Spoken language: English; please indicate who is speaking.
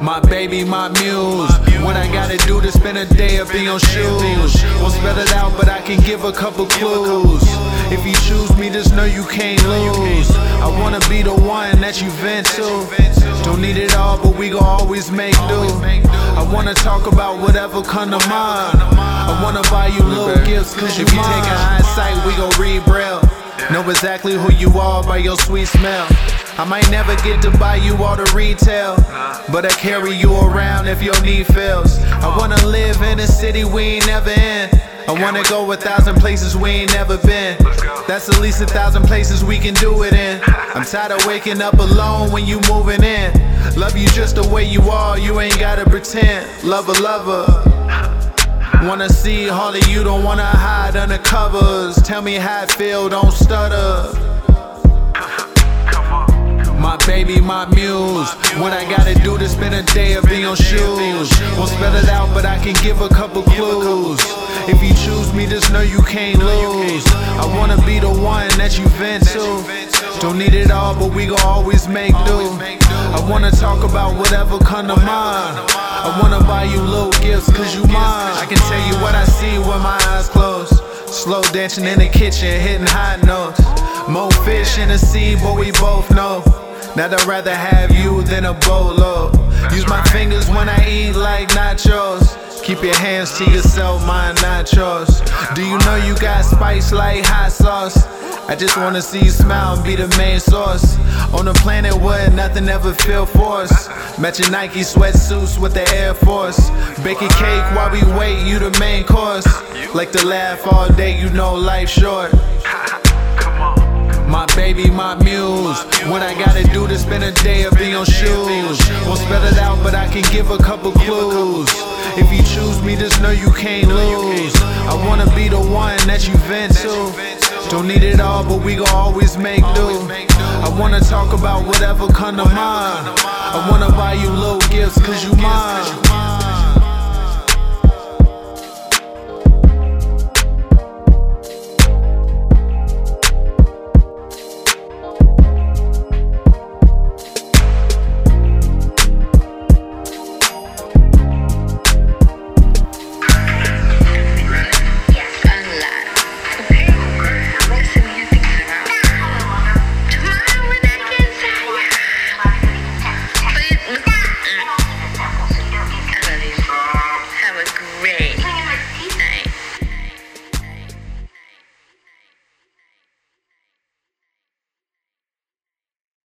Speaker 1: My baby, my muse. What I gotta do to spend a day up in your shoes. Won't spell it out, but I can give a couple clues. If you choose me, just know you can't lose. I wanna be the one that you vent to. Don't need it all, but we gon' always make do. I wanna talk about whatever come to mind. I wanna buy you little gifts, cause If you take a hindsight, we gon' read braille. Know exactly who you are by your sweet smell. I might never get to buy you all the retail, but I carry you around if your need fails. I wanna live in a city we ain't never in. I wanna go a thousand places we ain't never been. That's at least a thousand places we can do it in. I'm tired of waking up alone when you moving in. Love you just the way you are, you ain't gotta pretend. Lover, lover. Wanna see Harley, you don't wanna hide under covers. Tell me how I feel, don't stutter. My baby, my muse. What I gotta do to spend a day of being on shoes. Won't spell it out, but I can give a couple clues. If you choose me, just know you can't lose. I wanna be the one that you vent to. Don't need it all, but we gon' always make do. I wanna talk about whatever come to mind. I wanna buy you little gifts, cause you mine. I can tell you what I see with my eyes closed. Slow dancing in the kitchen, hitting high notes. More fish in the sea, but we both know. That I'd rather have you than a bolo. Use my fingers when I eat like nachos. Keep your hands to yourself, mine not yours. Do you know you got spice like hot sauce? I just wanna see you smile and be the main source. On a planet where nothing ever feel forced. Matching Nike sweatsuits with the Air Force. Baking cake while we wait, you the main course. Like to laugh all day, you know life short. My baby, my muse. What I gotta do to spend a day up in your shoes. Won't spell it out, but I can give a couple clues. If you choose me, just know you can't lose. I wanna be the one that you vent to. Don't need it all, but we gon' always make do. I wanna talk about whatever come to mind. I wanna buy you little gifts, cause you mine.